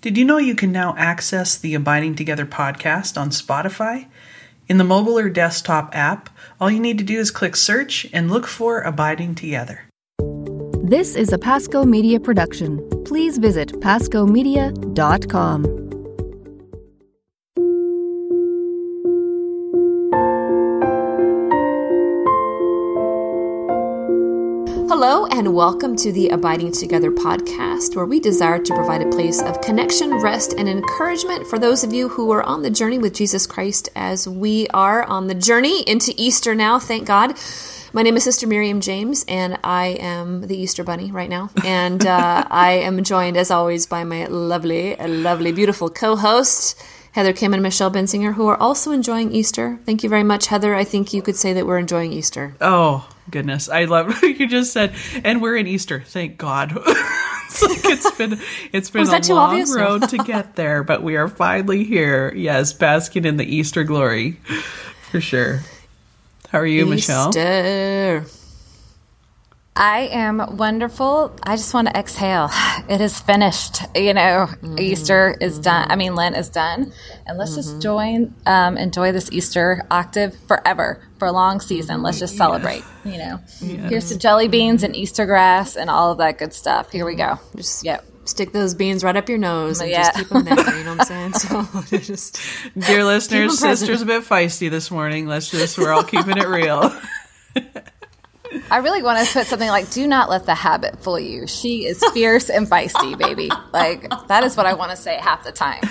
Did you know you can now access the Abiding Together podcast on Spotify? In the mobile or desktop app, all you need to do is click search and look for Abiding Together. This is a Pasco Media production. Please visit pascomedia.com. Hello, and welcome to the Abiding Together podcast, where we desire to provide a place of connection, rest, and encouragement for those of you who are on the journey with Jesus Christ as we are on the journey into Easter now, thank God. My name is Sister Miriam James, and I am the Easter Bunny right now. And uh, I am joined, as always, by my lovely, lovely, beautiful co host. Heather Khym and Michelle Benzinger, who are also enjoying Easter. Thank you very much, Heather. I think you could say that we're enjoying Easter. Oh, goodness. I love what you just said. And we're in Easter. Thank God. it's, like it's been it's been a long road to get there, but we are finally here. Yes, basking in the Easter glory. For sure. How are you, Michelle? Easter. I am wonderful. I just want to exhale. It is finished. You know, Easter mm-hmm. is done. I mean, Lent is done, and let's just mm-hmm. join, um, enjoy this Easter octave forever for a long season. Let's just celebrate. You know, here's to jelly beans and Easter grass and all of that good stuff. Here we go. Mm-hmm. Just Yep. stick those beans right up your nose and Yeah. just keep them there. You know what I'm saying? So just Dear listeners, present. sister's a bit feisty this morning. Let's just we're all keeping it real. I really want to put something like, "Do not let the habit fool you." She is fierce and feisty, baby. Like that is what I want to say half the time.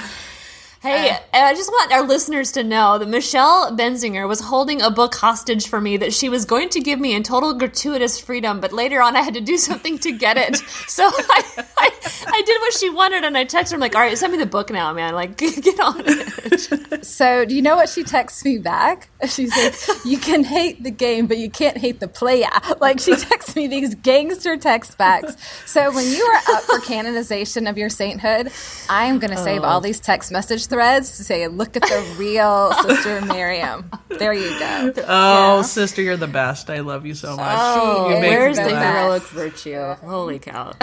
Hey, Uh. I just want our listeners to know that Michelle Benzinger was holding a book hostage for me that she was going to give me in total gratuitous freedom, but later on I had to do something to get it. So I, I, I did what she wanted, and I texted her, I'm like, all right, send me the book now, man. Like, get on it. So, do you know what she texts me back? She says, "You can hate the game, but you can't hate the player." Like she texts me these gangster text backs. So, when you are up for canonization of your sainthood, I am going to save all these text message threads to say, "Look at the real Sister Miriam." There you go. Oh, sister, you're the best. I love you so much. Oh, you make where's me the laugh. heroic virtue? Holy cow.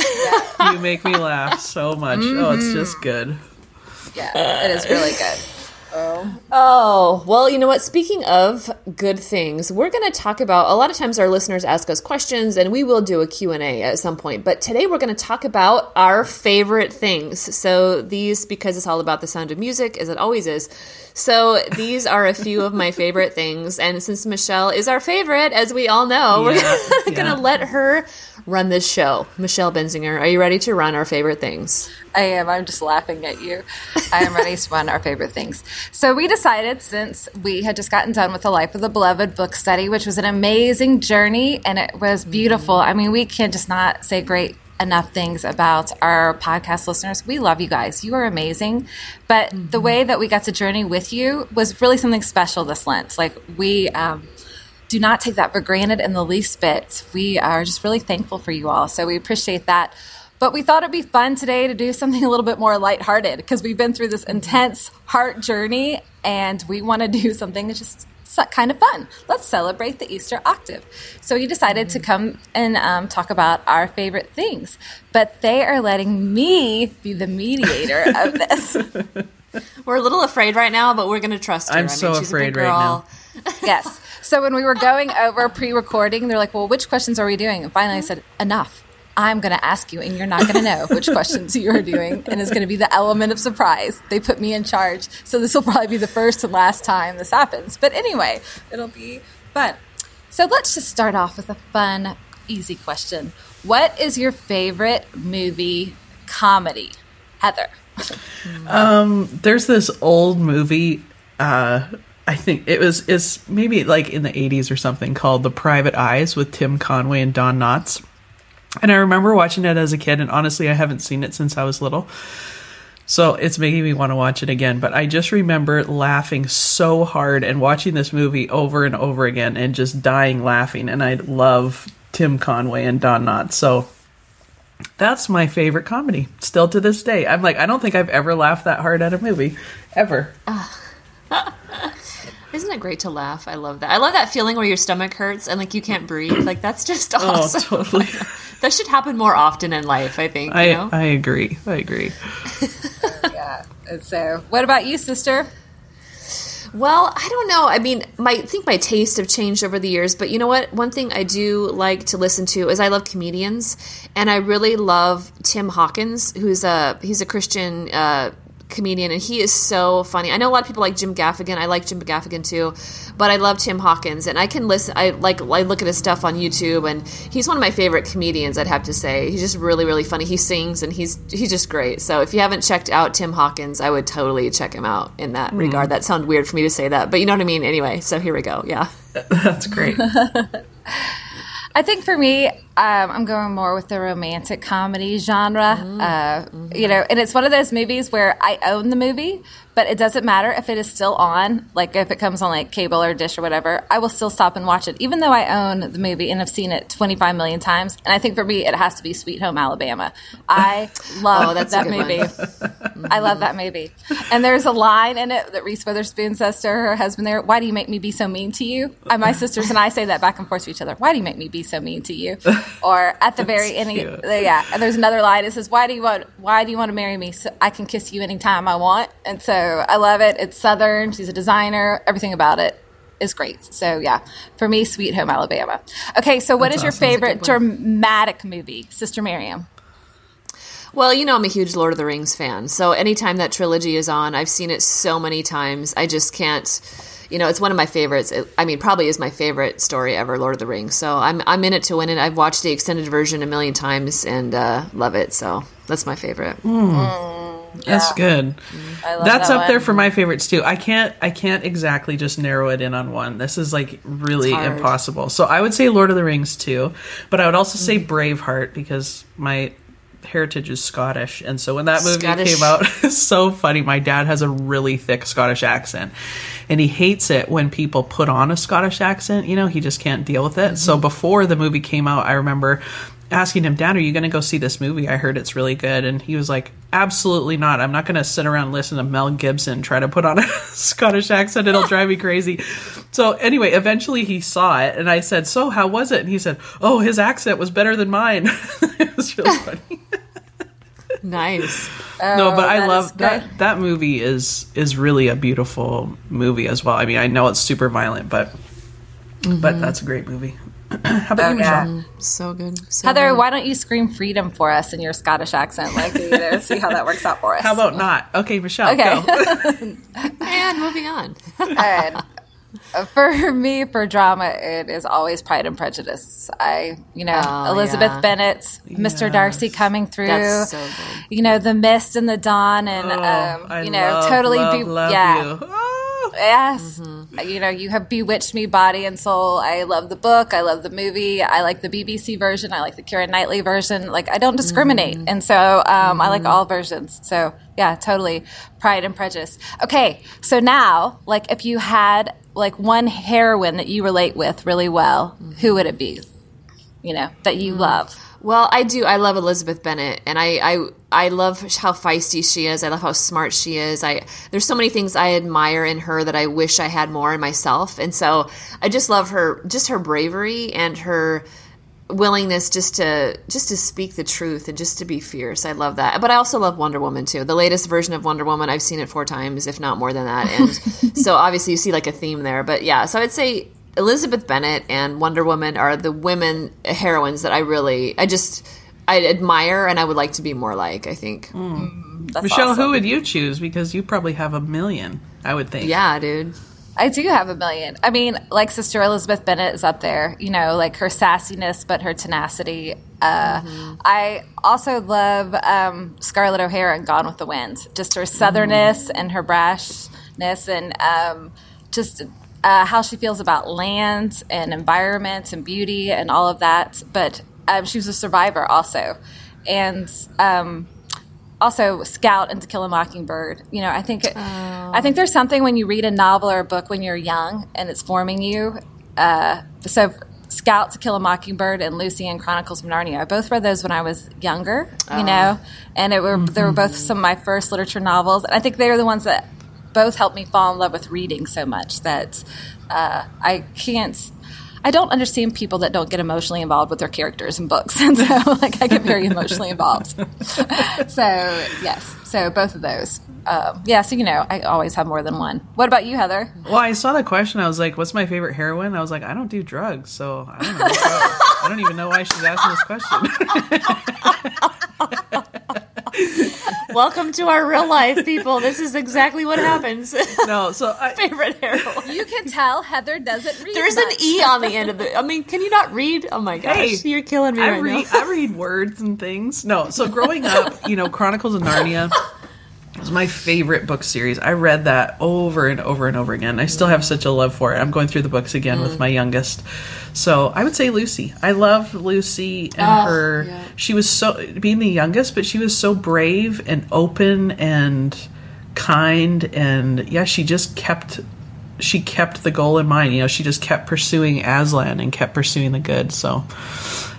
You make me laugh so much. Oh, it's mm-hmm. just good. Yeah, it is really good. Oh, well, you know what? Speaking of good things, we're going to talk about a lot of times our listeners ask us questions and we will do a Q&A at some point. But today we're going to talk about our favorite things. So these because it's all about the sound of music as it always is. So these are a few of my favorite things and since Michelle is our favorite as we all know, we're going to yeah. let her run this show. Michelle Benzinger, are you ready to run our favorite things? I am. I'm just laughing at you. I am ready to run our favorite things. So we decided since we had just gotten done with the Life of the Beloved book study, which was an amazing journey and it was beautiful. Mm-hmm. I mean, we can just not say great enough things about our podcast listeners. We love you guys. You are amazing. But mm-hmm. the way that we got to journey with you was really something special this Lent. Like we um, do not take that for granted in the least bit. We are just really thankful for you all. So we appreciate that. But we thought it'd be fun today to do something a little bit more lighthearted because we've been through this mm-hmm. intense heart journey and we want to do something that's just kind of fun. Let's celebrate the Easter octave. So we decided to come and um, talk about our favorite things, but they are letting me be the mediator of this. We're a little afraid right now, but we're going to trust her. I'm I mean, so she's a big afraid right now. yes. So when we were going over pre-recording, they're like, "Well, which questions are we doing?" And finally, I said, "Enough. I'm going to ask you, and you're not going to know which questions you are doing, and it's going to be the element of surprise. They put me in charge, so this will probably be the first and last time this happens. But anyway, it'll be fun. So let's just start off with a fun, easy question. What is your favorite movie comedy, Heather? There's this old movie. Uh, I think it was is maybe like in the 80s or something called The Private Eyes with Tim Conway and Don Knotts. And I remember watching it as a kid, and honestly, I haven't seen it since I was little. So it's making me want to watch it again. But I just remember laughing so hard and watching this movie over and over again and just dying laughing. And I love Tim Conway and Don Knotts. So that's my favorite comedy still to this day. I'm like, I don't think I've ever laughed that hard at a movie. Ever. Isn't it great to laugh? I love that. I love that feeling where your stomach hurts and like you can't breathe. Like that's just Oh, awesome. totally. that should happen more often in life. I think. I you know? I agree. I agree. Yeah. so, what about you, sister? Well, I don't know. I mean, my I think my taste have changed over the years, but you know what? One thing I do like to listen to is I love comedians, and I really love Tim Hawkins, who's a he's a Christian uh, comedian, and he is so funny. I know a lot of people like Jim Gaffigan. I like Jim Gaffigan too, but I love Tim Hawkins, and I can listen. I like I look at his stuff on YouTube, and he's one of my favorite comedians. I'd have to say he's just really really funny. He sings, and he's he's just great. So if you haven't checked out Tim Hawkins, I would totally check him out in that mm-hmm. regard. That sounds weird for me to say that, but you know what I mean. Anyway, so here we go. Yeah. That's great. I think for me, um, I'm going more with the romantic comedy genre. Mm-hmm. Uh, You know, and it's one of those movies where I own the movie, but it doesn't matter if it is still on. Like if it comes on like cable or dish or whatever, I will still stop and watch it, even though I own the movie and have seen it 25 million times. And I think for me, it has to be Sweet Home Alabama. I love that's a that movie. I love that movie. And there's a line in it that Reese Witherspoon says to her husband there, Why do you make me be so mean to you? And my sisters and I say that back and forth to each other. Why do you make me be so mean to you? Or at the very end, cute. yeah. And there's another line that says, Why do you want why do you want to marry me? So I can kiss you anytime I want. And so I love it. It's southern, she's a designer, everything about it is great. So yeah, for me, Sweet Home Alabama. Okay, so what is your awesome. favorite dramatic movie, Sister Miriam? Well, you know, I'm a huge Lord of the Rings fan. So anytime that trilogy is on, I've seen it so many times. I just can't, you know, it's one of my favorites. It, I mean, probably is my favorite story ever, Lord of the Rings. So I'm, I'm in it to win it. I've watched the extended version a million times and uh, love it. So that's my favorite. Hmm. Mm. That's good. I love That's that up there for my favorites too. I can't I can't exactly just narrow it in on one. This is like really impossible. So I would say Lord of the Rings too, but I would also say mm. Braveheart because my heritage is Scottish, and so when that movie Scottish. came out, it's so funny. My dad has a really thick Scottish accent, and he hates it when people put on a Scottish accent. You know, he just can't deal with it. So mm-hmm. before the movie came out, I remember asking him, Dad, are you going to go see this movie? I heard it's really good. And he was like, Absolutely not. I'm not going to sit around and listen to Mel Gibson try to put on a Scottish accent. It'll drive me crazy. So, anyway, eventually he saw it. And I said, So, how was it? And he said, Oh, his accent was better than mine. it was really funny. Nice. no, oh, but I love that. That movie is is really a beautiful movie as well. I mean, I know it's super violent, but mm-hmm. but that's a great movie. how about Oh, you, yeah. Michelle? So good. So Heather, good. why don't you scream freedom for us in your Scottish accent? Like, you know, see how that works out for us. How about not? Okay, Michelle, Okay. go. And moving on. And for me, for drama, it is always Pride and Prejudice. I, you know, Oh, Elizabeth yeah. Bennet, Mr. Darcy coming through. That's so good. You know, the mist and the dawn, and Oh, um, I you know, love, totally love, be, love yeah. you. Oh. Yes. You know, you have bewitched me body and soul. I love the book. I love the movie. I like the BBC version. I like the Keira Knightley version. Like, I don't discriminate. Mm. And so um, I like all versions. So, yeah, totally. Pride and Prejudice. Okay. So now, like, if you had like one heroine that you relate with really well, mm-hmm. who would it be? You know, that you mm. love. Well, I do. I love Elizabeth Bennet, and I, I I love how feisty she is. I love how smart she is. I there's so many things I admire in her that I wish I had more in myself, and so I just love her, just her bravery and her willingness just to just to speak the truth and just to be fierce. I love that. But I also love Wonder Woman too. The latest version of Wonder Woman, I've seen it four times, if not more than that. And so obviously you see like a theme there. But yeah, so I'd say Elizabeth Bennet and Wonder Woman are the women heroines that I really I just I admire and I would like to be more like, I think. That's Michelle, awesome. who would you choose? Because you probably have a million, I would think. Yeah, dude. I do have a million. I mean, like Sister Elizabeth Bennet is up there, you know, like her sassiness, but her tenacity. Uh, I also love um, Scarlett O'Hara in Gone with the Wind, just her southernness and her brashness, and um, just uh, how she feels about land and environment and beauty and all of that. But um, she was a survivor also. And um, also Scout and To Kill a Mockingbird. You know, I think it, I think there's something when you read a novel or a book when you're young and it's forming you. Uh, so Scout to Kill a Mockingbird and Lucy and Chronicles of Narnia. I both read those when I was younger, you know, and it were they were both some of my first literature novels. And I think they're the ones that both helped me fall in love with reading so much that uh, I can't. I don't understand people that don't get emotionally involved with their characters in books, and so like I get very emotionally involved. so yes, so both of those. Um, yeah, so you know, I always have more than one. What about you, Heather? Well, I saw the question. I was like, "What's my favorite heroine?" I was like, "I don't do drugs, so I don't know. I don't even know why she's asking this question." Welcome to our real life, people. This is exactly what happens. no, so I, favorite heroine. You can tell Heather doesn't read. There's much. an E on the end of the. I mean, can you not read? Oh my gosh, Hey, you're killing me I right read now. I read words and things. No, so growing up, you know, Chronicles of Narnia was my favorite book series. I read that over and over and over again. I still have mm. such a love for it. I'm going through the books again with mm. my youngest. So I would say Lucy. I love Lucy and oh, her. She was so being the youngest, but she was so brave and open and kind and yeah, she just kept she kept the goal in mind. You know, she just kept pursuing Aslan and kept pursuing the good. So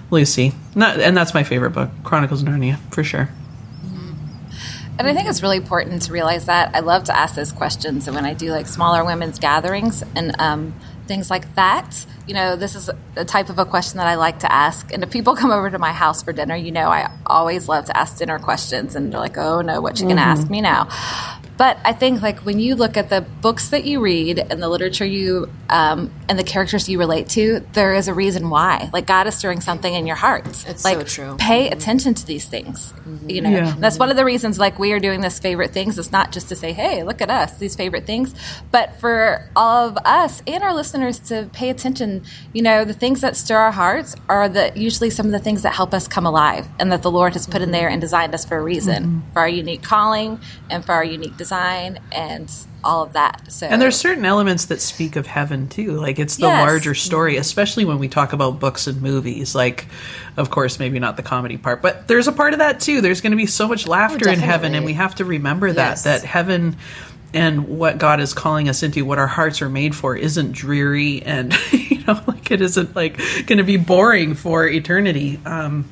Lucy, not, and that's my favorite book, Chronicles of Narnia, for sure. And I think it's really important to realize that. I love to ask those questions. And when I do like smaller women's gatherings and um, things like that, you know, this is a type of a question that I like to ask. And if people come over to my house for dinner, you know, I always love to ask dinner questions. And they're like, oh no, what you going to ask me now? But I think like when you look at the books that you read and the literature you um, and the characters you relate to, there is a reason why. Like God is stirring something in your heart. It's like, so true. Pay attention to these things. Mm-hmm. You know, Yeah. That's one of the reasons like we are doing this favorite things. It's not just to say, hey, look at us, these favorite things, but for all of us and our listeners to pay attention. You know, the things that stir our hearts are the usually some of the things that help us come alive, and that the Lord has put in mm-hmm. there and designed us for a reason, mm-hmm. for our unique calling and for our unique design and all of that. So And there's certain elements that speak of heaven too. Like it's the Yes. larger story, especially when we talk about books and movies. Like, of course, maybe not the comedy part, but there's a part of that too. There's going to be so much laughter in heaven, and we have to remember that Yes. that heaven and what God is calling us into, what our hearts are made for, isn't dreary and you know, like it isn't like going to be boring for eternity. Um,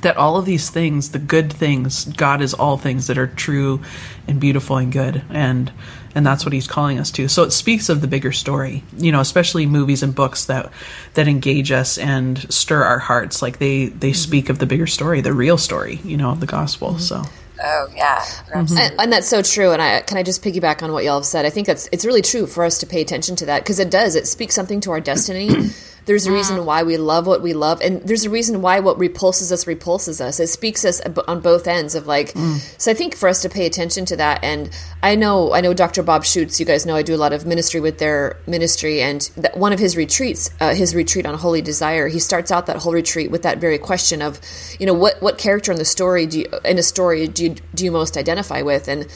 that all of these things, the good things, God is all things that are true and beautiful and good, and and that's what He's calling us to. So it speaks of the bigger story, you know, especially movies and books that that engage us and stir our hearts. Like they they mm-hmm. speak of the bigger story, the real story, you know, of the gospel. Mm-hmm. So oh yeah, mm-hmm. absolutely. And, and that's so true. And I can I just piggyback on what y'all have said. I think that's it's really true for us to pay attention to that because it does. It speaks something to our destiny. There's a mm. reason why we love what we love, and there's a reason why what repulses us repulses us. It speaks us on both ends of like. Mm. So I think for us to pay attention to that, and I know I know Dr. Bob Schuchts. You guys know I do a lot of ministry with their ministry, and that one of his retreats, uh, his retreat on holy desire, he starts out that whole retreat with that very question of, you know, what what character in the story do you in a story do you do you most identify with, and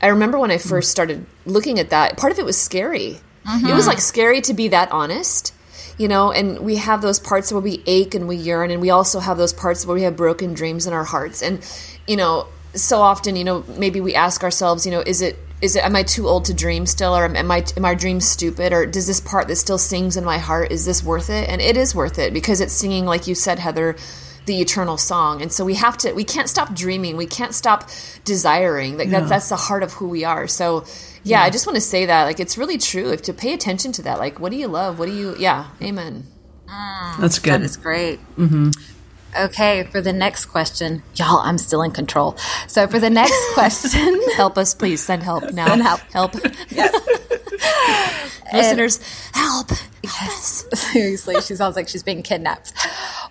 I remember when I mm. first started looking at that, part of it was scary. It was mm-hmm. like scary to be that honest, you know, and we have those parts where we ache and we yearn, and we also have those parts where we have broken dreams in our hearts. And, you know, so often, you know, maybe we ask ourselves, you know, is it, is it, am I too old to dream still, or am I, am my dreams stupid, or does this part that still sings in my heart, is this worth it? And it is worth it because it's singing, like you said, Heather, the eternal song. And so we have to we can't stop dreaming. We can't stop desiring. Like that, that's the heart of who we are. So yeah, i just want to say that like it's really true. If to pay attention to that like what do you love? What do you yeah amen. That's good. is great. Mm-hmm. Okay, for the next question, y'all, I'm still in control. So for the next question, help us please. Send help now. Send help. help listeners help yes seriously, she sounds like she's being kidnapped.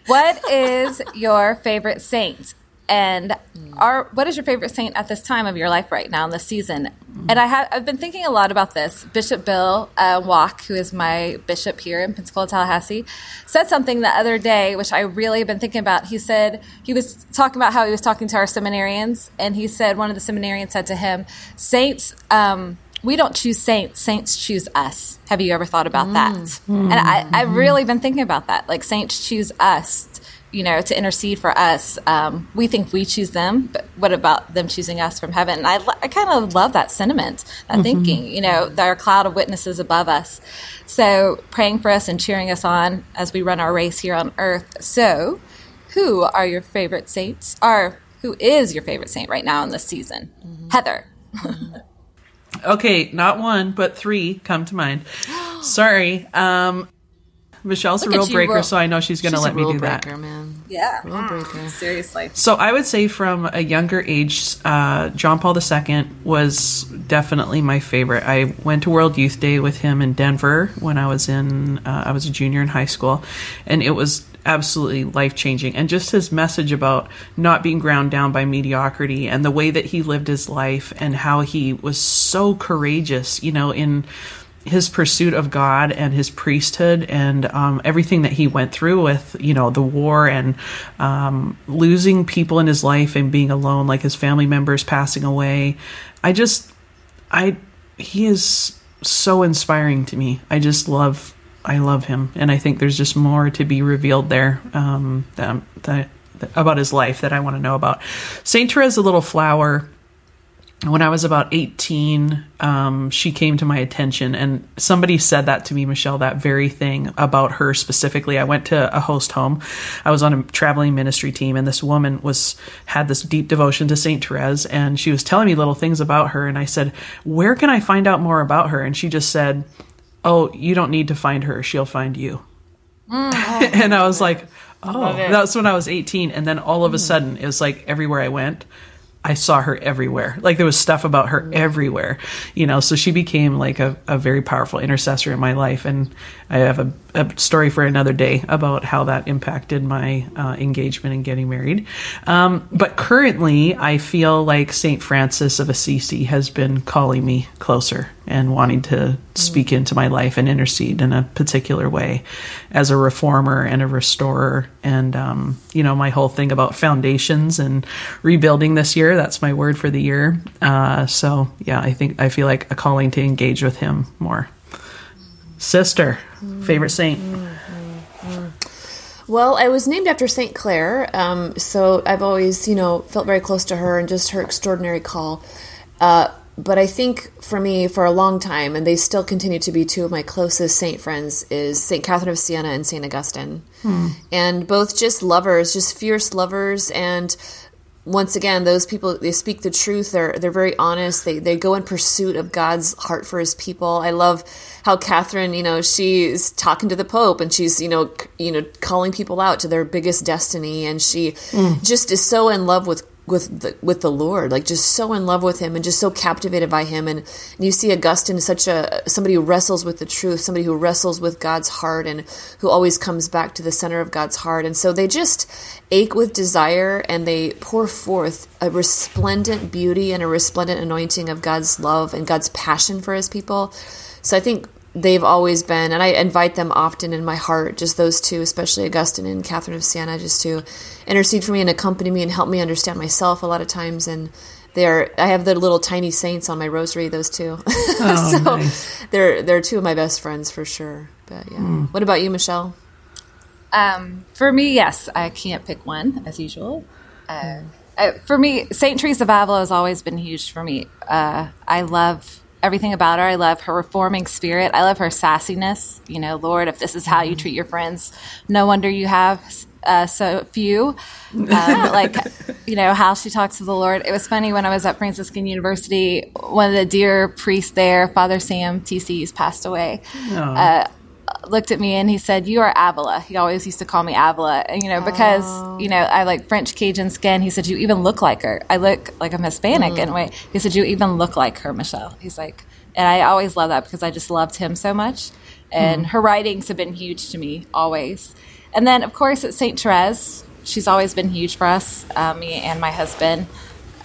What is your favorite saint? And our, what is your favorite saint at this time of your life right now in this season? And I have I've been thinking a lot about this. Bishop Bill uh, Wack, who is my bishop here in Pensacola, Tallahassee, said something the other day, which I really have been thinking about. He said he was talking about how he was talking to our seminarians, and he said one of the seminarians said to him, "Saints." Um, we don't choose saints saints choose us. Have you ever thought about mm. that? Mm. And I, i've really been thinking about that. Like saints choose us you know to intercede for us. Um, we think we choose them but what about them choosing us from heaven? And i, I kind of love that sentiment that mm-hmm. thinking you know there are a cloud of witnesses above us. So praying for us and cheering us on as we run our race here on earth. So who are your favorite saints? Or who is your favorite saint right now in this season? Mm-hmm. Heather mm-hmm. Okay, not one, but three come to mind. Sorry. Um Michelle's Look a at rule breaker, rule- so I know she's going to let a me do breaker, that. man. Yeah. Rule breaker. Seriously. So I would say from a younger age, uh, John Paul II was definitely my favorite. I went to World Youth Day with him in Denver when I was in uh, I was a junior in high school, and it was absolutely life changing. And just his message about not being ground down by mediocrity and the way that he lived his life and how he was so courageous, you know, in his pursuit of God and his priesthood and um, everything that he went through with, you know, the war and um, losing people in his life and being alone, like his family members passing away. I just, I, he is so inspiring to me. I just love, I love him, and I think there's just more to be revealed there um, that, that, about his life that I want to know about. Saint Therese, a little flower when I was about 18, um, she came to my attention, and somebody said that to me, Michelle, that very thing about her specifically. I went to a host home. I was on a traveling ministry team, and this woman was had this deep devotion to Saint Therese, and she was telling me little things about her. And I said, "Where can I find out more about her?" And she just said, "Oh, you don't need to find her; she'll find you." Mm. and I was like, "Oh, that's when I was 18." And then all of a mm. sudden, it was like everywhere I went. I saw her everywhere. Like there was stuff about her everywhere, you know. So she became like a, a very powerful intercessor in my life, and I have a, a story for another day about how that impacted my uh, engagement in getting married. Um, but currently, I feel like Saint Francis of Assisi has been calling me closer and wanting to speak into my life and intercede in a particular way as a reformer and a restorer. And, um, you know, my whole thing about foundations and rebuilding this year, that's my word for the year. Uh, so, yeah, I think I feel like a calling to engage with him more. Sister, favorite saint. Well, I was named after St. Clare, um, so I've always, you know, felt very close to her and just her extraordinary call. Uh, but I think for me, for a long time, and they still continue to be two of my closest saint friends, is St. Catherine of Siena and St. Augustine. And both just lovers, just fierce lovers. And once again, those people, they speak the truth. They're, they're very honest. They, they go in pursuit of God's heart for his people. I love how Catherine, you know, she's talking to the Pope and she's, you know, c- you know, calling people out to their biggest destiny. And she mm. just is so in love with with the, with the Lord, like just so in love with Him and just so captivated by Him. And, and you see Augustine as such a somebody who wrestles with the truth, somebody who wrestles with God's heart, and who always comes back to the center of God's heart. And so they just ache with desire, and they pour forth a resplendent beauty and a resplendent anointing of God's love and God's passion for His people. So I think they've always been, and I invite them often in my heart, just those two, especially Augustine and Catherine of Siena, just to intercede for me and accompany me and help me understand myself a lot of times. And they're, I have the little tiny saints on my rosary, those two. so nice. they're, they're two of my best friends for sure. But yeah. What about you, Michelle? Um, for me, yes, I can't pick one as usual. Uh, uh, for me, Saint Teresa of Avila has always been huge for me. Uh, I love everything about her. I love her reforming spirit. I love her sassiness. You know, Lord, if this is how you treat your friends, no wonder you have uh, so few. Um, like, you know, how she talks to the Lord. It was funny when I was at Franciscan University, one of the dear priests there, Father Sam Tiesi's passed away. Uh, looked at me and he said, "You are Avila." He always used to call me Avila, and you know because you know I like French Cajun skin. He said, "You even look like her." I look like I'm Hispanic in a way. He said, "You even look like her, Michelle." He's like, and I always love that because I just loved him so much, and her writings have been huge to me always. And then of course at Saint Therese. She's always been huge for us, uh, me and my husband.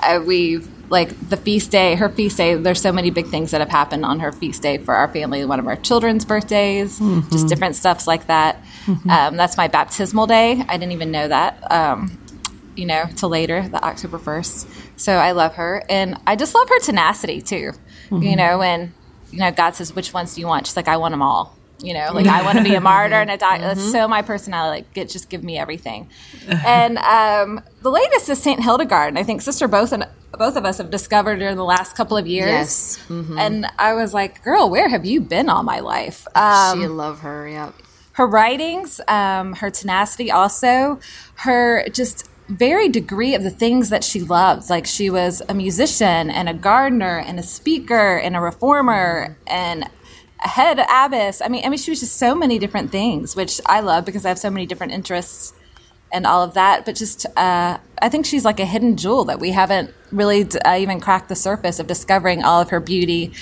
Uh, we've like the feast day, her feast day. There's so many big things that have happened on her feast day for our family. One of our children's birthdays, just different stuffs like that. Um, that's my baptismal day. I didn't even know that, um, you know, till later, the October first. So I love her, and I just love her tenacity too. You know, when you know God says, "Which ones do you want?" She's like, "I want them all." You know, like I want to be a martyr and a doctor. That's so my personality. Like, get, just give me everything. and um, the latest is Saint Hildegard, and I think Sister both and both of us have discovered her in the last couple of years. Yes. And I was like, girl, where have you been all my life? Um, she love her. Yeah. her writings, um, her tenacity, also her just very degree of the things that she loves. Like she was a musician and a gardener and a speaker and a reformer and head abbess. I mean, I mean, she was just so many different things, which I love because I have so many different interests and all of that. But just, uh, I think she's like a hidden jewel that we haven't really uh, even cracked the surface of discovering all of her beauty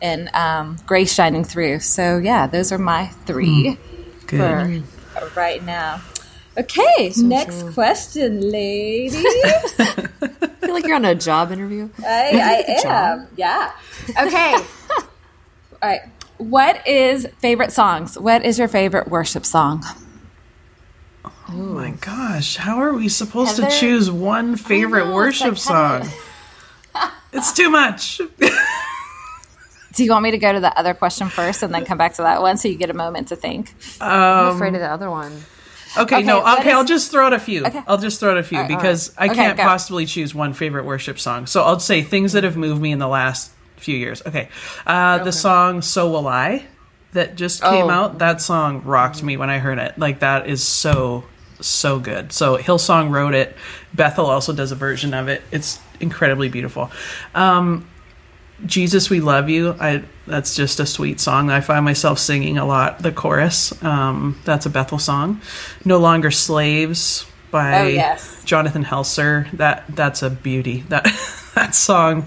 and um, grace shining through. So yeah, those are my three Good. for right now. Okay, next question, ladies. I feel like you're on a job interview. I, I am. Yeah. Okay. All right. What is favorite songs? What is your favorite worship song? Oh my gosh, how are we supposed Heather? to choose one favorite know, it's worship like song? It's too much. Do you want me to go to the other question first and then come back to that one so you get a moment to think? I'm um, afraid of the other one. Okay, Okay, no, okay, is- I'll just throw out a few. Okay. I'll just throw out a few All right, all because I right. Okay, can't go. possibly choose one favorite worship song. So I'll say things that have moved me in the last few years. Okay. Uh, The song So Will I that just came Oh. out, that song rocked me when I heard it. Like, that is so, so good. So Hillsong wrote it. Bethel also does a version of it. It's incredibly beautiful. Um, Jesus, we love you. I that's just a sweet song. I find myself singing a lot. The chorus, um, that's a Bethel song. No longer slaves by Oh, yes. Jonathan Helser. That that's a beauty. That that song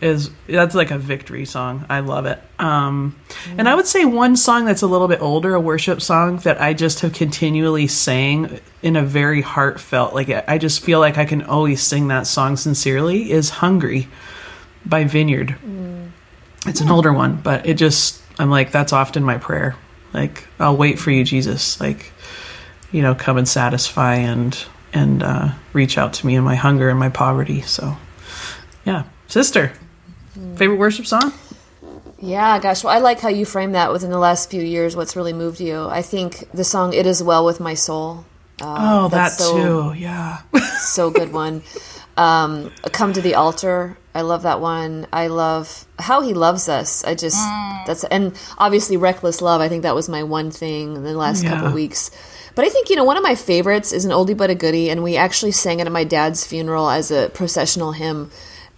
is that's like a victory song. I love it. Um, and I would say one song that's a little bit older, a worship song that I just have continually sang in a very heartfelt. Like I just feel like I can always sing that song sincerely. Is "Hungry" by Vineyard. It's an older one, but it just I'm like that's often my prayer. Like I'll wait for you, Jesus. Like you know, come and satisfy and and uh, reach out to me in my hunger and my poverty. So yeah, sister, favorite worship song? Yeah, gosh. Well, I like how you frame that within the last few years. What's really moved you? I think the song "It Is Well with My Soul." Oh, that that's so- too. Yeah. so good one. Um, Come to the altar. I love that one. I love how he loves us. I just that's and obviously reckless love. I think that was my one thing in the last couple Yeah. weeks. But I think you know one of my favorites is an oldie but a goodie, and we actually sang it at my dad's funeral as a processional hymn.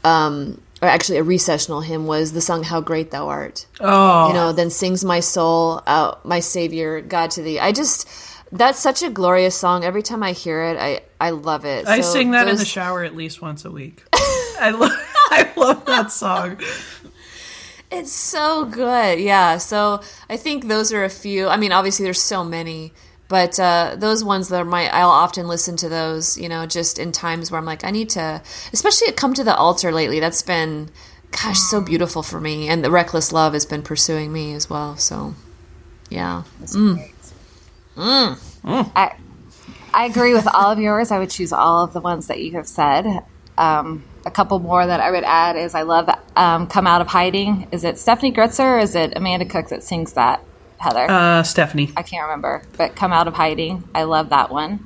Um, or actually, a recessional hymn was the song "How Great Thou Art." Oh, you know then sings my soul out my savior god to thee i just that's such a glorious song every time i hear it i i love it I So sing that in the shower at least once a week. I love I love that song. it's so good yeah so i think those are a few i mean obviously there's so many but uh, those ones that are my i'll often listen to those you know just in times where i'm like i need to especially come to the altar lately that's been gosh so beautiful for me and the reckless love has been pursuing me as well so yeah I, I agree with all of yours. I would choose all of the ones that you have said. Um, a couple more that I would add is I love um, "Come Out of Hiding." Is it Steffany Gretzinger or is it Amanda Cook that sings that? Heather, Uh, Stephanie. I can't remember, but "Come Out of Hiding." I love that one,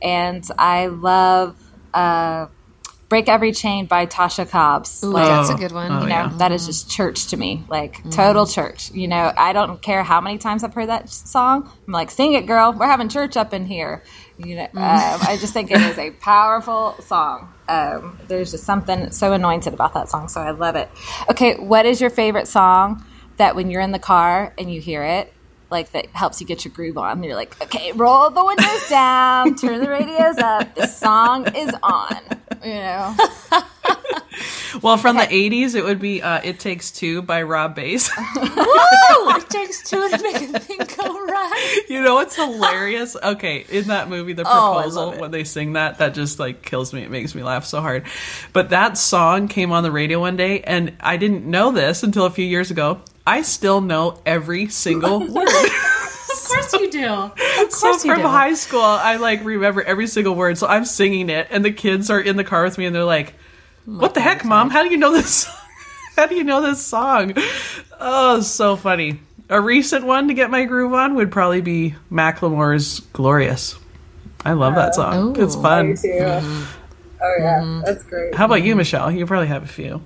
and I love uh, "Break Every Chain" by Tasha Cobbs. Ooh, Like, that's a good one. Oh, you know yeah. that is just church to me. Like total church. You know i don't care how many times i've heard that song. I'm like sing it girl. We're having church up in here. You know um, i just think it is a powerful song. Um, there's just something so anointed about that song so i love it. Okay what is your favorite song that when you're in the car and you hear it like that helps you get your groove on you're like okay roll the windows down turn the radios up this song is on you know Well, from the '80s, it would be uh, "It Takes Two by Rob Base. Woo! It takes two to make a thing go right you know what's hilarious? Okay, in that movie, The Oh, Proposal, love it. when they sing that, that just like kills me. It makes me laugh so hard. But that song came on the radio one day, and I didn't know this until a few years ago. I still know every single word. of course you do of So course you from do high school, I like remember every single word. So I'm singing it, and the kids are in the car with me, and they're like, "What the heck, mom? How do you know this? How do you know this song?" Oh, so funny. A recent one to get my groove on would probably be Macklemore's "Glorious." I love that song. It's Ooh. fun. Mm-hmm. oh yeah mm-hmm. that's great How about you, Michelle? You probably have a few.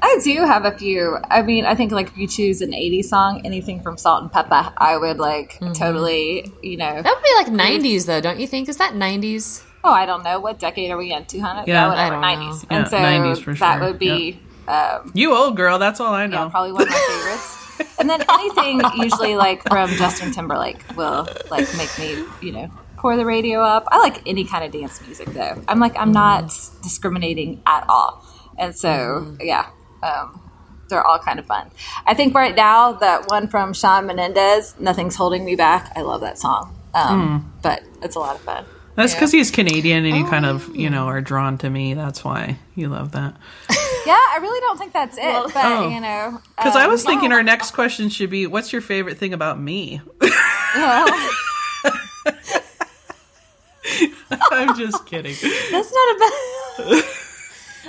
I do have a few. I mean, I think like if you choose an 80s song, anything from Salt-N-Pepa, I would like mm-hmm. totally, you know. that would be like 90s though don't you think is that 90s Oh, I don't know. What decade are we in? 200? Yeah, whatever, I don't 90s. know. And Yeah, so 90s for that sure. would be um, You old girl. That's all I know. yeah, probably one of my favorites. And then anything usually like from Justin Timberlake will like make me, you know, pour the radio up. I like any kind of dance music though. I'm like I'm not mm. discriminating at all. And so mm-hmm. yeah, um, they're all kind of fun. I think right now that one from Shawn Mendes, "Nothing's Holding Me Back." I love that song, um, but it's a lot of fun. That's because he's Canadian and you kind of, you know, are drawn to me. That's why you love that. Yeah, I really don't think that's it, but Oh. you know, Because I um, was thinking no. our next question should be, "What's your favorite thing about me?" I'm just kidding. That's not a bad.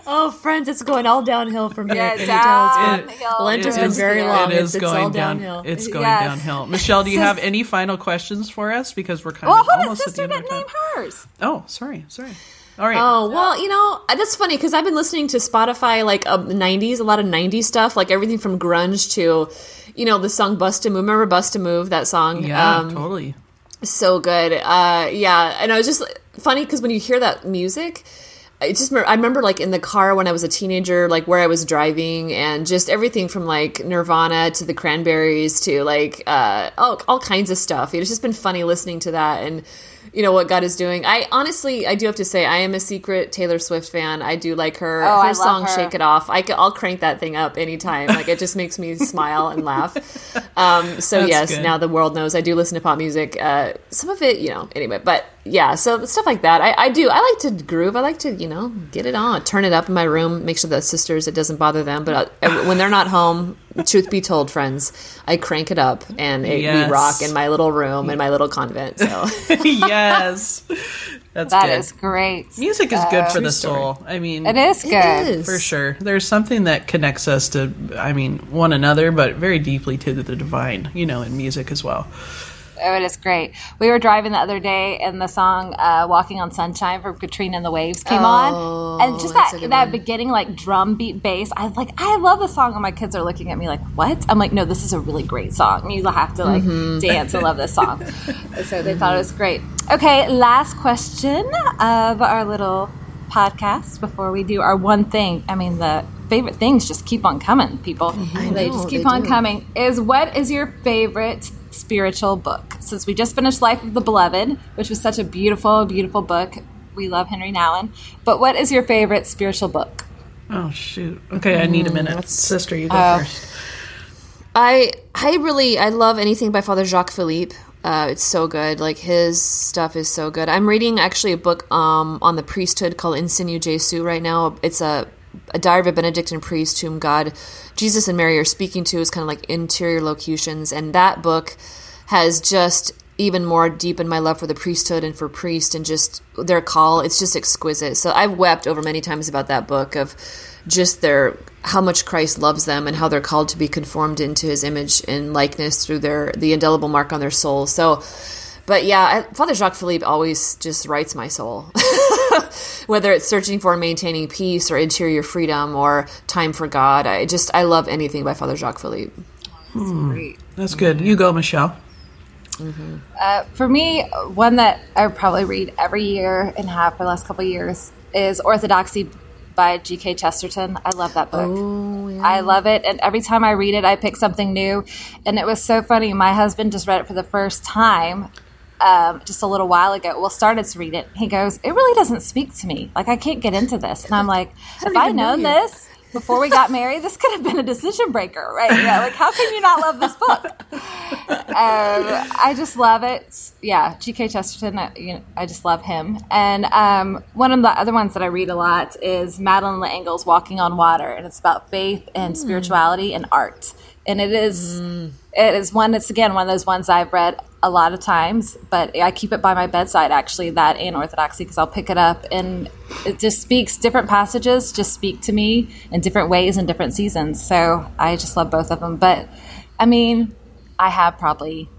Oh, friends, it's going all downhill from here. Yeah, Can you tell? It's been- Lent has been very long. It's, it's going all down. downhill. It's going Yes. downhill. Michelle, do you have any final questions for us? Because we're kind Well, of hold on, almost at the sister end of didn't name hers. Oh, sorry, sorry. All right. Oh well, you know that's funny because I've been listening to Spotify like uh, '90s, a lot of '90s stuff, like everything from grunge to, you know, the song "Bust a Move." Remember "Bust a Move"? That song, yeah, Um, totally. so good. Uh, yeah, and I was just funny because when you hear that music, I just remember, I remember like in the car when I was a teenager, like where I was driving, and just everything from like Nirvana to the Cranberries to like uh, all all kinds of stuff. It's just been funny listening to that and. You know what God is doing. I honestly, I do have to say, I am a secret Taylor Swift fan. I do like her. Oh, her love song her. "Shake It Off." I will crank that thing up anytime. Like it just makes me smile and laugh. Um, so That's yes, good. now the world knows I do listen to pop music. Uh, some of it, you know, anyway. But yeah, so stuff like that. I, I do. I like to groove. I like to, you know, get it on, turn it up in my room, make sure the sisters it doesn't bother them. But uh, when they're not home, truth be told, friends, I crank it up and it, Yes. we rock in my little room in my little convent. So yes, that's That good. is great. Music is good for the story. soul. I mean, It is good. It is. for sure. There's something that connects us to, I mean, one another, but very deeply to the divine. You know, in music as well. Oh, it is great. We were driving the other day, and the song uh, "Walking on Sunshine" from Katrina and the Waves came on, and just Oh, that that one. beginning like drum beat bass. I like. I love the song, and my kids are looking at me like, "What?" I'm like, "No, this is a really great song. You have to like Mm-hmm. dance and love this song." so they thought it was great. Okay, last question of our little podcast before we do our one thing. I mean, the favorite things just keep on coming, people. they know, just keep they on do. coming. Is what is your favorite spiritual book? Since we just finished Life of the Beloved, which was such a beautiful, beautiful book. We love Henry Nouwen. But what is your favorite spiritual book? Oh shoot. Okay, I need a minute. Sister, you go Oh. first. I I really I love anything by Father Jacques Philippe. Uh, it's so good. Like his stuff is so good. I'm reading actually a book um, on the priesthood called In Sinu Jesu right now. It's a a diary of a Benedictine priest whom God, Jesus and Mary are speaking to is kind of like interior locutions, and that book has just even more deepened my love for the priesthood and for priest and just their call. It's just exquisite. So I've wept over many times about that book of just their how much Christ loves them and how they're called to be conformed into His image and likeness through their the indelible mark on their soul. So, but yeah, I, Father Jacques Philippe always just writes my soul. Whether it's searching for and maintaining peace or interior freedom or time for God, I just I love anything by Father Jacques Philippe. Great. That's good. You go, Michelle. Uh, for me, one that I probably read every year and have for the last couple of years is Orthodoxy by G.K. Chesterton. I love that book. I love it. And every time I read it, I pick something new. And it was so funny. My husband just read it for the first time um, just a little while ago. Well, started to read it. He goes, It really doesn't speak to me. Like, I can't get into this. And I'm like, If I know known you." this, before we got married, this could have been a decision breaker, right? Yeah, like how can you not love this book? um, I just love it. Yeah, G.K. Chesterton. I, you know, I just love him. And um, one of the other ones that I read a lot is Madeleine L'Engle's "Walking on Water," and it's about faith and spirituality and art. And it is, mm. it is one. It's again one of those ones I've read a lot of times, but I keep it by my bedside actually. That and Orthodoxy because I'll pick it up and it just speaks different passages. Just speak to me in different ways in different seasons. So I just love both of them. But I mean, I have probably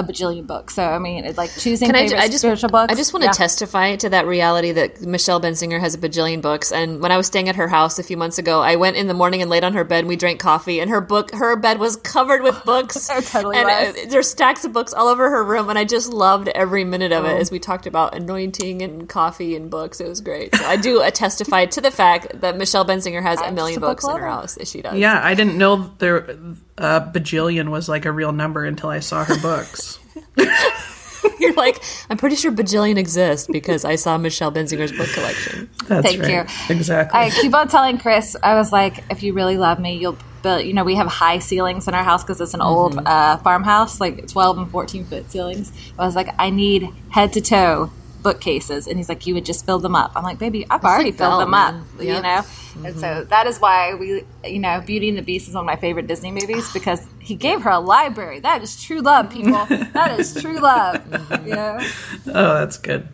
a bajillion books. So I mean, it's like choosing Can I, favorite I just spiritual books. I just want to Yeah. testify to that reality that Michelle Benzinger has a bajillion books. And when I was staying at her house a few months ago, I went in the morning and laid on her bed and we drank coffee. And her book, her bed was covered with books. It totally and was. uh, there's stacks of books all over her room, and I just loved every minute of it Oh. as we talked about anointing and coffee and books. It was great. So I do uh, testify to the fact that Michelle Benzinger has a I'm million just a book books in her house. As she does. Yeah, I didn't know there uh, bajillion was like a real number until I saw her books. You're like, I'm pretty sure bajillion exists because I saw Michelle Benzinger's book collection. That's Thank right. you. Exactly. I keep on telling Chris, I was like, if you really love me, you'll build, you know, we have high ceilings in our house because it's an old uh, farmhouse, like 12 and 14 foot ceilings. I was like, I need head to toe bookcases. And he's like, you would just fill them up. I'm like, baby, I've already like filled them up, Bellman. you Yep. know? Mm-hmm. And so that is why we, you know, Beauty and the Beast is one of my favorite Disney movies because he gave her a library. That is true love, people. that is true love. Mm-hmm. You know? oh, that's good.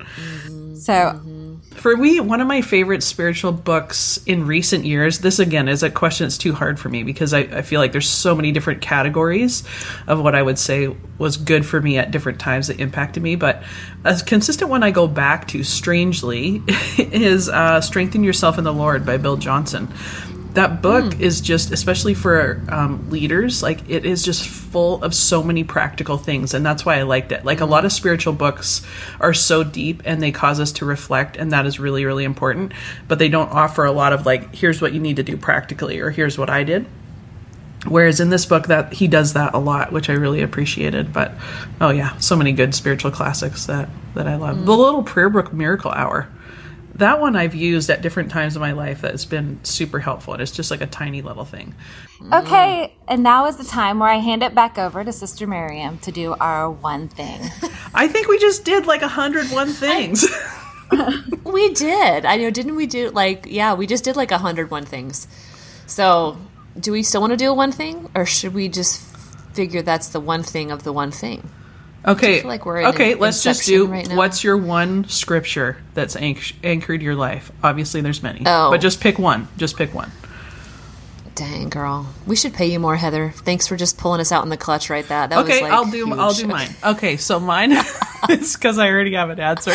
So mm-hmm. For me, one of my favorite spiritual books in recent years, this again is a question that's too hard for me because I, I feel like there's so many different categories of what I would say was good for me at different times that impacted me. But a consistent one I go back to, strangely, is uh, Strengthen Yourself in the Lord by Bill Johnson. That book hmm. is just, especially for um, leaders, like it is just full of so many practical things. And that's why I liked it. Like a lot of hmm. spiritual books are so deep and they cause us to reflect. And that is really, really important. But they don't offer a lot of like, here's what you need to do practically, or here's what I did. Whereas in this book, that he does that a lot, which I really appreciated. But oh yeah, so many good spiritual classics that that I love. Hmm. The Little Prayer Book Miracle Hour, that one I've used at different times in my life. That's been super helpful, and it's just like a tiny little thing. Okay, and now is the time where I hand it back over to Sister Miriam to do our one thing. I think we just did like a hundred one things. We did. I know, didn't we do like, yeah, we just did like 101 things. So, do we still want to do a one thing or should we just figure that's the one thing of the one thing? Okay, like we're okay. an Let's just do. right what's your one scripture that's anch- anchored your life? Obviously, there's many, Oh. but just pick one. Just pick one. Dang, girl. We should pay you more, Heather. Thanks for just pulling us out in the clutch right that. That Okay, was like I'll do. I'll do mine. Okay, so mine. it's because I already have an answer.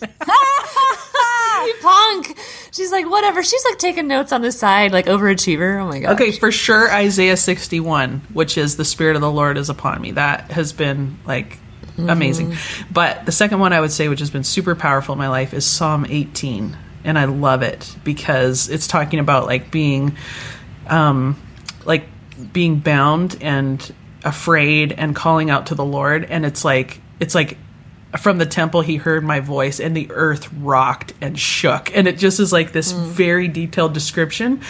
You punk. She's like, whatever. She's like taking notes on the side, like overachiever. Oh my god. Okay, for sure, Isaiah 61, which is the Spirit of the Lord is upon me. That has been like amazing. But the second one I would say, which has been super powerful in my life, is Psalm 18. And I love it because it's talking about like being, um, like being bound and afraid and calling out to the Lord. And it's like, it's like, from the temple he heard my voice and the earth rocked and shook. And it just is like this mm. very detailed description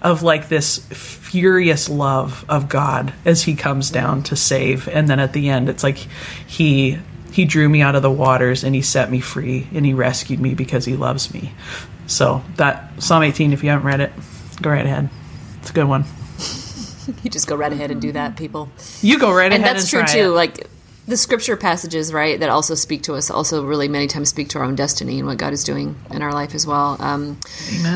of like this furious love of god as he comes down to save. And then at the end it's like he he drew me out of the waters and he set me free and he rescued me because he loves me. So that psalm 18 if you haven't read it go right ahead. It's a good one. You just go right ahead and do that, people. you go right ahead and ahead that's and true too. it. like the scripture passages right that also speak to us also really many times speak to our own destiny and what god is doing in our life as well. Um,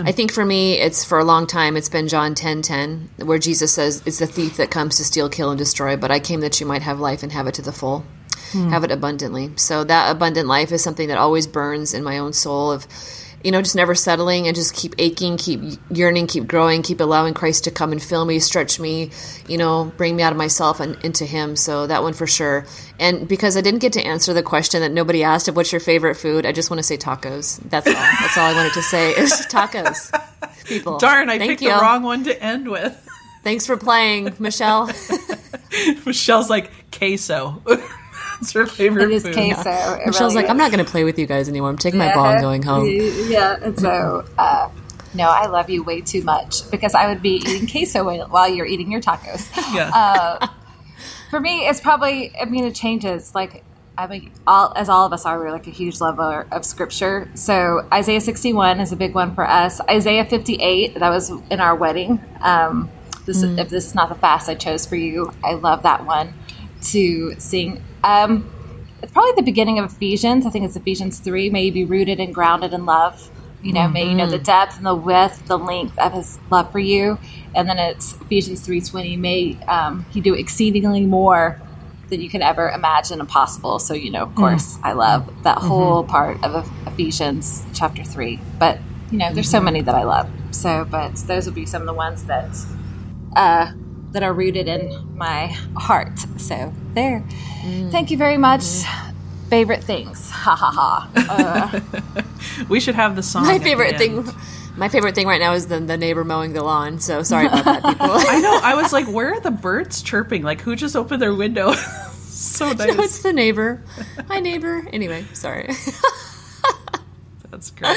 i think for me it's for a long time it's been john 10 10 where jesus says it's the thief that comes to steal kill and destroy but i came that you might have life and have it to the full have it abundantly. So that abundant life is something that always burns in my own soul of you know, just never settling and just keep aching, keep yearning, keep growing, keep allowing Christ to come and fill me, stretch me, you know, bring me out of myself and into Him. So that one for sure. And because I didn't get to answer the question that nobody asked of what's your favorite food, I just want to say tacos. That's all. That's all I wanted to say is tacos. People. darn i Thank picked you. the wrong one to end with Thanks for playing, Michelle. michelle's like queso it's her favorite It is food queso. It Michelle's really like, I'm not going to play with you guys anymore. I'm taking my ball and going home. Yeah, and so uh, no, I love you way too much because I would be eating queso while- while you're eating your tacos. yeah For me, it's probably. I mean, it changes. Like I mean, all as all of us are, we're like a huge lover of scripture. So Isaiah 61 is a big one for us. Isaiah 58 that was in our wedding. Um, this if this is not the fast I chose for you, I love that one to sing. Um, it's probably the beginning of Ephesians. I think it's Ephesians 3. May you be rooted and grounded in love. You know, may you know the depth and the width, the length of His love for you. And then it's Ephesians 3.20. May um, He do exceedingly more than you can ever imagine and possible. So, you know, of course, I love that whole part of Ephesians chapter 3. But, you know, there's so many that I love. So, but those would be some of the ones that uh, that are rooted in my heart. So there. Thank you very much. Favorite things. Ha ha ha. Uh, We should have the song. My favorite thing. My favorite thing right now is the, the neighbor mowing the lawn. So sorry about that, people. I know. I was like, where are the birds chirping? Like, who just opened their window? so nice. no, it's the neighbor. Hi, neighbor. Anyway, sorry. That's great.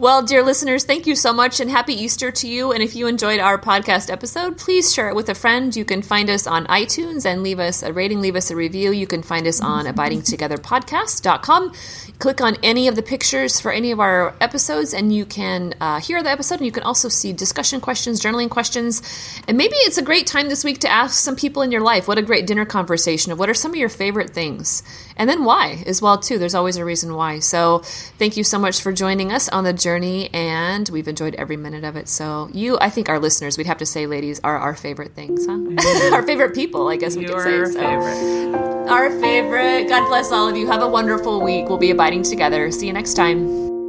Well, dear listeners, thank you so much and happy Easter to you. And if you enjoyed our podcast episode, please share it with a friend. You can find us on iTunes and leave us a rating, leave us a review. You can find us on abidingtogetherpodcast.com. Click on any of the pictures for any of our episodes, and you can uh, hear the episode. And you can also see discussion questions, journaling questions. And maybe it's a great time this week to ask some people in your life what a great dinner conversation of what are some of your favorite things, and then why as well too. There's always a reason why. So thank you so much for joining us on the journey, and we've enjoyed every minute of it. So you, I think our listeners, we'd have to say, ladies, are our favorite things, huh? our favorite people, I guess we could say. our so. favorite. Our favorite. God bless all of you. Have a wonderful week. We'll be abiding together. See you next time.